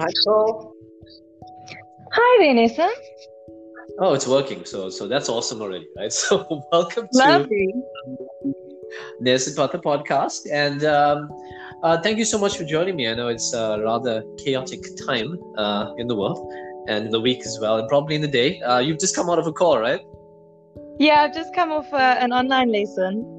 Hi, Paul. Hi there, Nesan. Oh, it's working. So, so that's awesome already, right? So, welcome Lovely. to Nesan Pather podcast, and um, uh, thank you so much for joining me. I know it's a rather chaotic time uh, in the world and in the week as well, and probably in the day. Uh, you've just come out of a call, right? Yeah, I've just come off uh, an online lesson.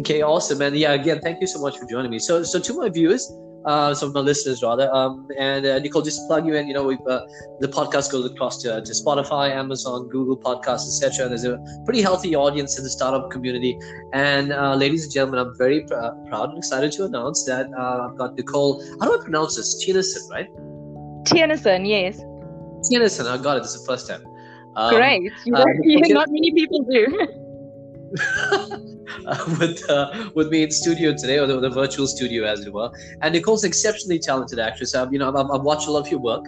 Okay, awesome, and yeah, again, thank you so much for joining me. So, so to my viewers, uh, some of my listeners rather. Um, and uh, Nicole, just plug you in. You know, we've, uh, the podcast goes across to, to Spotify, Amazon, Google Podcasts, etc. There's a pretty healthy audience in the startup community. And uh, ladies and gentlemen, I'm very pr- proud and excited to announce that uh, I've got Nicole. How do I pronounce this? Theunissen, right? Theunissen, yes. Theunissen, I got it. This is the first time. Um, Great. You uh, not many people do. with uh, with me in studio today, or the, the, virtual studio, as it were. And Nicole's an exceptionally talented actress. You know, I've, I've watched a lot of your work,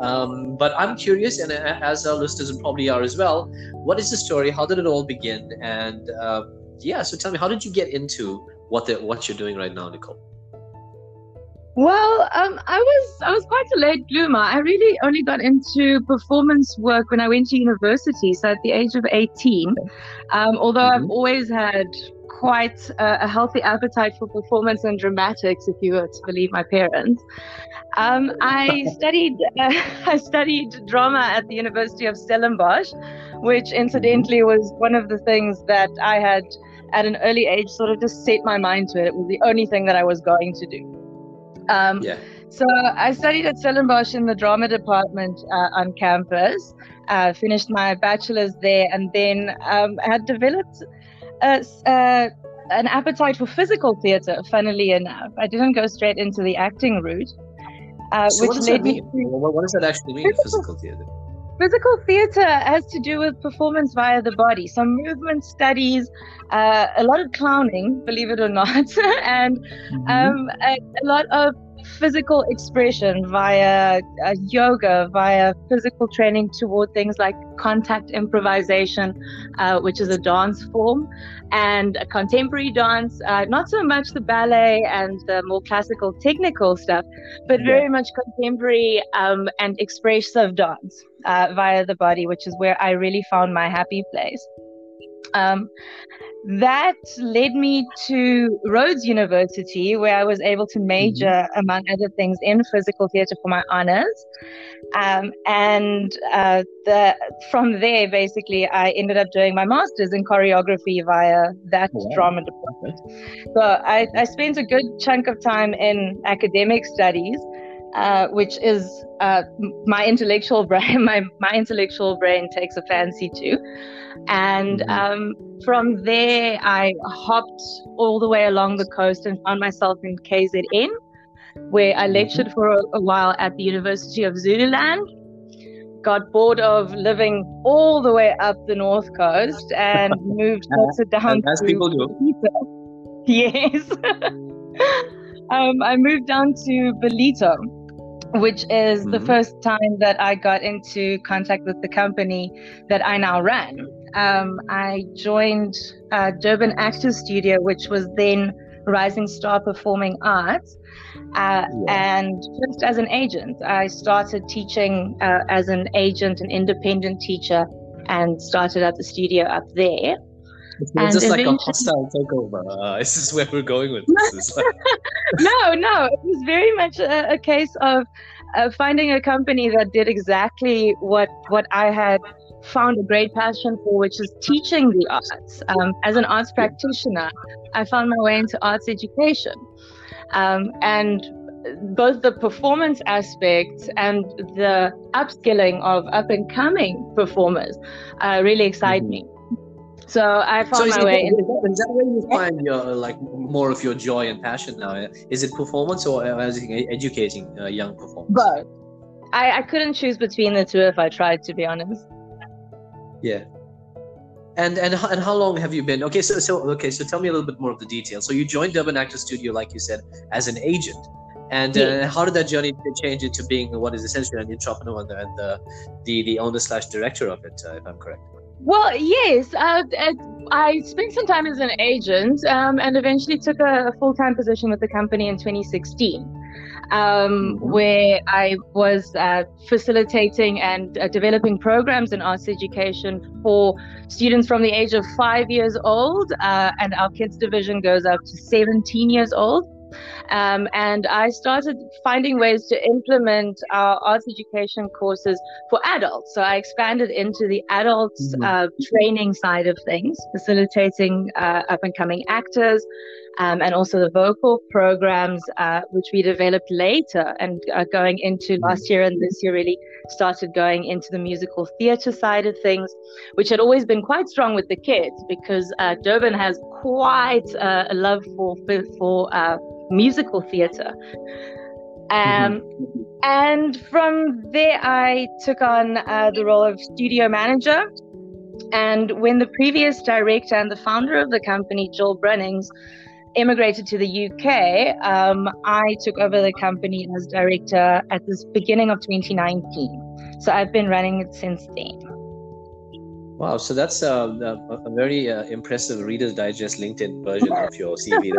um, but I'm curious, and as our listeners probably are as well. What is the story? How did it all begin? And uh, yeah, so tell me, how did you get into what the, what you're doing right now, Nicole? Well, um, I was I was quite a late bloomer. I really only got into performance work when I went to university, so at the age of eighteen. Um, although mm-hmm. I've always had quite a, a, healthy appetite for performance and dramatics, if you were to believe my parents. Um, I studied uh, I studied drama at the University of Stellenbosch, which incidentally was one of the things that I had at an early age sort of just set my mind to it. It was the only thing that I was going to do. Um, yeah. So I studied at Stellenbosch in the drama department uh, on campus. Uh, finished my bachelor's there, and then um, had developed a, uh, an appetite for physical theatre. Funnily enough, I didn't go straight into the acting route, uh, so which led me. To, what does that actually mean? Physical, physical theatre. Physical theatre has to do with performance via the body, some movement studies, uh, a lot of clowning, believe it or not, and mm-hmm. um, a, a, lot of physical expression via uh, yoga, via physical training toward things like contact improvisation, uh, which is a dance form, and a contemporary dance, uh, not so much the ballet and the more classical technical stuff, but very much contemporary um, and expressive dance uh, via the body, which is where I really found my happy place. Um, that led me to Rhodes University, where I was able to major, mm-hmm. among other things, in physical theatre for my honors. Um, and uh, the, from there, basically, I ended up doing my master's in choreography via that oh, wow. drama department. So I, I spent a good chunk of time in academic studies. Uh, which is uh, my intellectual brain. My my intellectual brain takes a fancy to, and mm-hmm. um, from there, I hopped all the way along the coast and found myself in KZN, where I mm-hmm. lectured for a, a while at the University of Zululand. Got bored of living all the way up the north coast and moved closer down. As people do. Yes. um, I moved down to Ballito which is mm-hmm. the first time that I got into contact with the company that I now run. Um, I joined uh, Durban Actors Studio, which was then Rising Star Performing Arts. Uh, yeah. And just as an agent, I started teaching uh, as an agent, an independent teacher, and started at the studio up there. It's just like a hostile takeover. Uh, is this where we're going with this? no, no. It was very much a, a case of uh, finding a company that did exactly what what I had found a great passion for, which is teaching the arts. Um, as an arts practitioner, I found my way into arts education, um, and both the performance aspect and the upskilling of up and coming performers uh, really excite mm-hmm. me. So I found so my way. Is that, is that where you find your like more of your joy and passion now? Is it performance or is it educating uh, young performers? Both. I, I couldn't choose between the two if I tried, to be honest. Yeah. And and and how long have you been? Okay, so so okay, so tell me a little bit more of the details. So you joined Durban Actor Studio, like you said, as an agent. And uh, how did that journey change into being what is essentially an entrepreneur and the and the, the, the owner slash director of it, uh, if I'm correct? Well, yes. Uh, I spent some time as an agent um, and eventually took a full time position with the company in 2016. um, mm-hmm. where I was uh, facilitating and uh, developing programs in arts education for students from the age of five years old, uh, and our kids division goes up to 17 years old. Um, and I started finding ways to implement our arts education courses for adults. So I expanded into the adults mm-hmm. uh, training side of things, facilitating uh, up and coming actors, um, and also the vocal programs, uh, which we developed later and uh, going into mm-hmm. last year and this year really started going into the musical theatre side of things, which had always been quite strong with the kids because uh, Durban has quite a love for for uh, musical theatre. Um, mm-hmm. And from there, I took on uh, the role of studio manager. And when the previous director and the founder of the company, Joel Brunnings, immigrated to the UK, um, I took over the company as director at the beginning of 2019. So I've been running it since then. Wow, so that's uh, a, a very uh, impressive Reader's Digest LinkedIn version of your CV.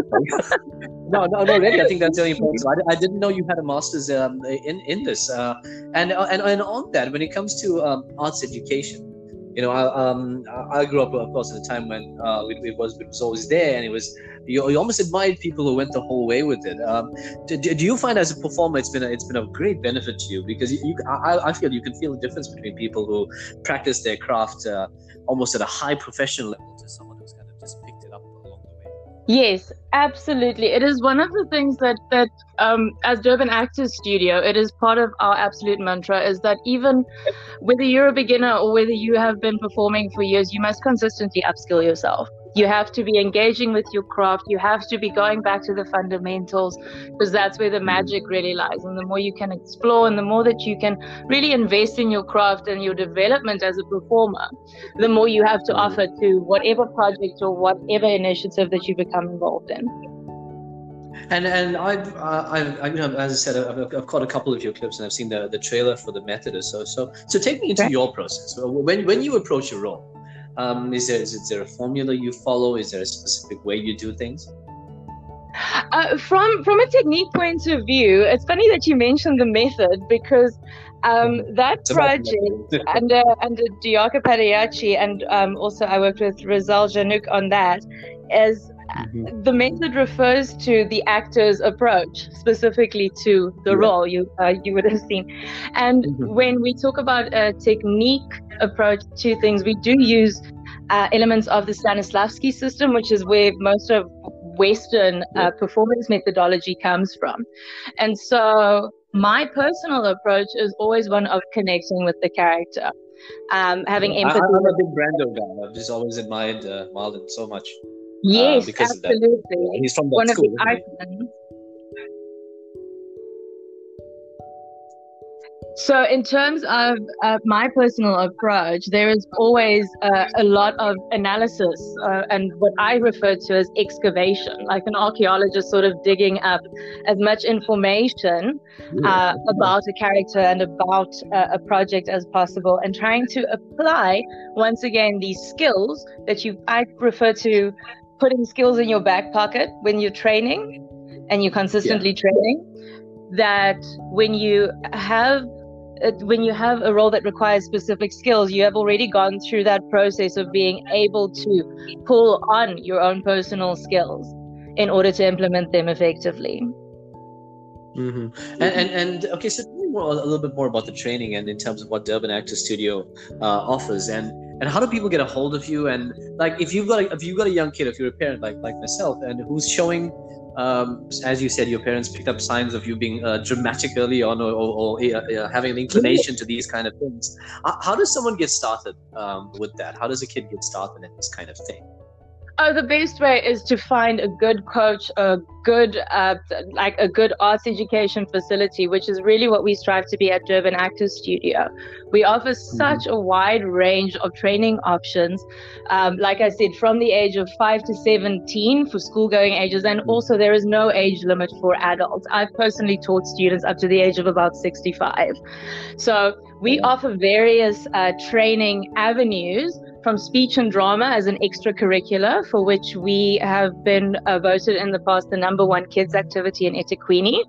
no, no, no, really, I think that's really impressive. I, I didn't know you had a master's um, in in this, uh, and, uh, and and on that, when it comes to um, arts education, you know, I, um, I grew up, of course, at a time when uh, it, it, was it was always there, and it was you, you almost admired people who went the whole way with it. Um, do, do, you find as a performer it's been a, it's been a great benefit to you because you, you I, I, feel you can feel the difference between people who practice their craft uh, almost at a high professional level to someone Yes, absolutely. It is one of the things that that um, as Durban Actors Studio, it is part of our absolute mantra is that even whether you're a beginner or whether you have been performing for years, you must consistently upskill yourself. You have to be engaging with your craft. You have to be going back to the fundamentals because that's where the magic really lies. And the more you can explore and the more that you can really invest in your craft and your development as a performer, the more you have to offer to whatever project or whatever initiative that you become involved in. And and I've, uh, I've I, you know as I said I've, I've caught a couple of your clips and I've seen the, the trailer for the method or so so so take me into your process when when you approach a role um, is there is there a formula you follow? Is there a specific way you do things? Uh, from from a technique point of view, it's funny that you mentioned the method because um, that project under under Diaka Padiachi and um, also I worked with Rizal Januk on that is Mm-hmm. the method refers to the actor's approach specifically to the yeah. role you uh, you would have seen and mm-hmm. when we talk about a technique approach to things we do use uh, elements of the stanislavski system which is where most of western uh, performance methodology comes from and so my personal approach is always one of connecting with the character um, having empathy. I, am a big Brando guy. I've just always admired uh, Marlon so much. Yes, uh, absolutely. He's from that One school. Of the. So, in terms of uh, my personal approach, there is always uh, a lot of analysis uh, and what I refer to as excavation, like an archaeologist sort of digging up as much information uh, about a character and about uh, a project as possible and trying to apply, once again, these skills that you I refer to putting skills in your back pocket when you're training and you're consistently yeah. training that when you have uh, when you have a role that requires specific skills you have already gone through that process of being able to pull on your own personal skills in order to implement them effectively mm-hmm. and, and, and okay so tell me more, a little bit more about the training and in terms of what Durban Actor Studio uh, offers and and how do people get a hold of you? And like if you've got a, if you've got a young kid if you're a parent like like myself and who's showing um, as you said your parents picked up signs of you being uh, dramatic early on or, or, or uh, having an inclination to these kind of things how does someone get started um, with that? How does a kid get started in this kind of thing Oh, the best way is to find a good coach, a good, uh, like a good arts education facility, which is really what we strive to be at Durban Actors Studio. We offer mm-hmm. such a wide range of training options. Um, like I said, from the age of five to 17 for school going ages, and mm-hmm. also there is no age limit for adults. I've personally taught students up to the age of about 65. So we offer various uh, training avenues from speech and drama as an extracurricular, for which we have been uh, voted in the past the number one kids activity in eThekwini.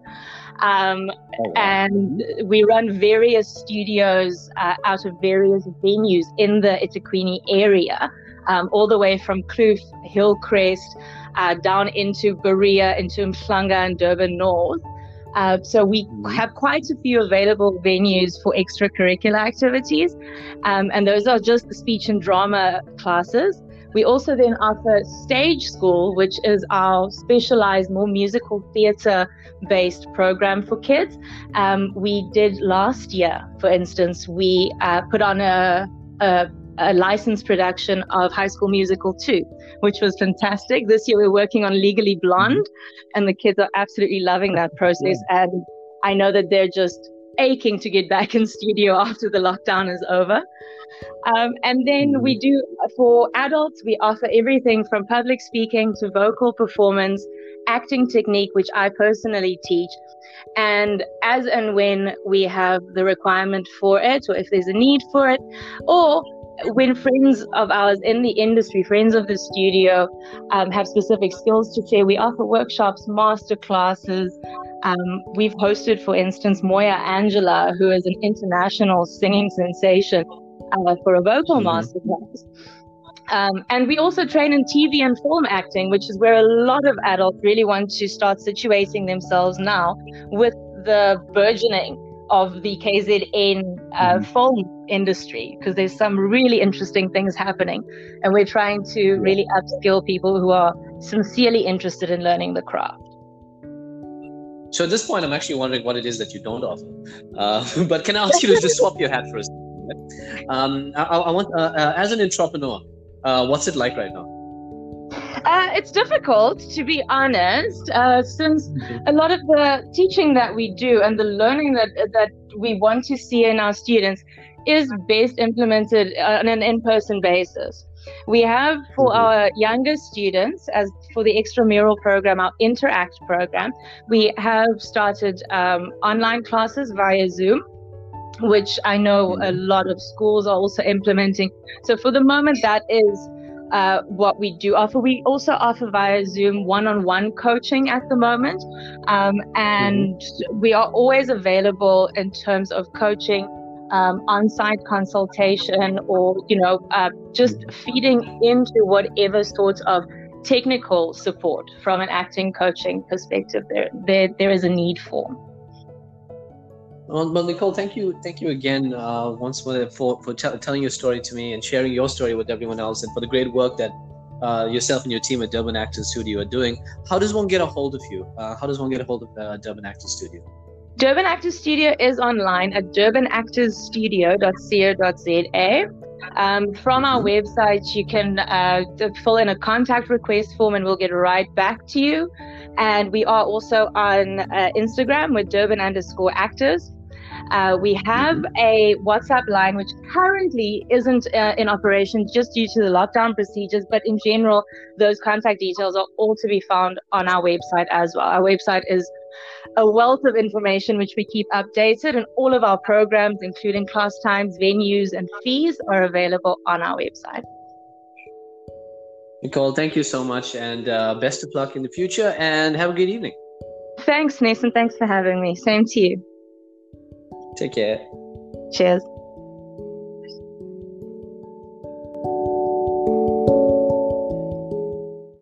Um, oh, wow. And we run various studios uh, out of various venues in the eThekwini area, um, all the way from Kloof, Hillcrest, uh, down into Berea, into Umhlanga and Durban North. Uh, so we mm-hmm. have quite a few available venues for extracurricular activities, um, and those are just the speech and drama classes. We also then offer stage school, which is our specialized, more musical theater based program for kids. Um, we did last year, for instance, we uh, put on a, a, a licensed production of High School Musical 2, which was fantastic. This year we're working on Legally Blonde, and the kids are absolutely loving that process. And I know that they're just aching to get back in studio after the lockdown is over. Um, and then we do for adults, we offer everything from public speaking to vocal performance, acting technique, which I personally teach. And as and when we have the requirement for it, or if there's a need for it, or when friends of ours in the industry, friends of the studio, um, have specific skills to share, we offer workshops, master classes. Um, we've hosted, for instance, Moya Angela, who is an international singing sensation, uh, for a vocal mm-hmm. master class. Um, and we also train in TV and film acting, which is where a lot of adults really want to start situating themselves now with the burgeoning of the KZN uh, mm-hmm. film industry because there's some really interesting things happening. And we're trying to really upskill people who are sincerely interested in learning the craft. So at this point, I'm actually wondering what it is that you don't offer. Uh, but can I ask you to just swap your hat for a second? Um, I, I want, uh, uh, as an entrepreneur, uh, what's it like right now? Uh, it's difficult, to be honest, uh, since mm-hmm. a lot of the teaching that we do and the learning that that we want to see in our students is best implemented on an in-person basis. We have for mm-hmm. our younger students, as for the extramural program, our interact program, we have started um, online classes via Zoom which I know a mm-hmm. lot of schools are also implementing. So for the moment, that is uh, what we do offer. We also offer via Zoom one on one coaching at the moment. Um, and mm-hmm. we are always available in terms of coaching. Um, on-site consultation or you know uh, just feeding into whatever sorts of technical support from an acting coaching perspective there there, there is a need for well, Nicole, thank you, thank you again uh, once more for for t- telling your story to me and sharing your story with everyone else, and for the great work that uh, yourself and your team at Durban Actors Studio are doing. How does one get a hold of you? Uh, how does one get a hold of uh, Durban Actors Studio? Durban Actors Studio is online at durbanactorsstudio.co.za. Um, from our website, you can uh, fill in a contact request form and we'll get right back to you. And we are also on uh, Instagram with Durban underscore actors. Uh, we have mm-hmm. a WhatsApp line, which currently isn't uh, in operation just due to the lockdown procedures, but in general, those contact details are all to be found on our website as well. Our website is a wealth of information which we keep updated, and all of our programs, including class times, venues, and fees, are available on our website. Nicole, thank you so much, and uh, best of luck in the future, and have a good evening. Thanks, Nesan. Thanks for having me. Same to you. Take care. Cheers.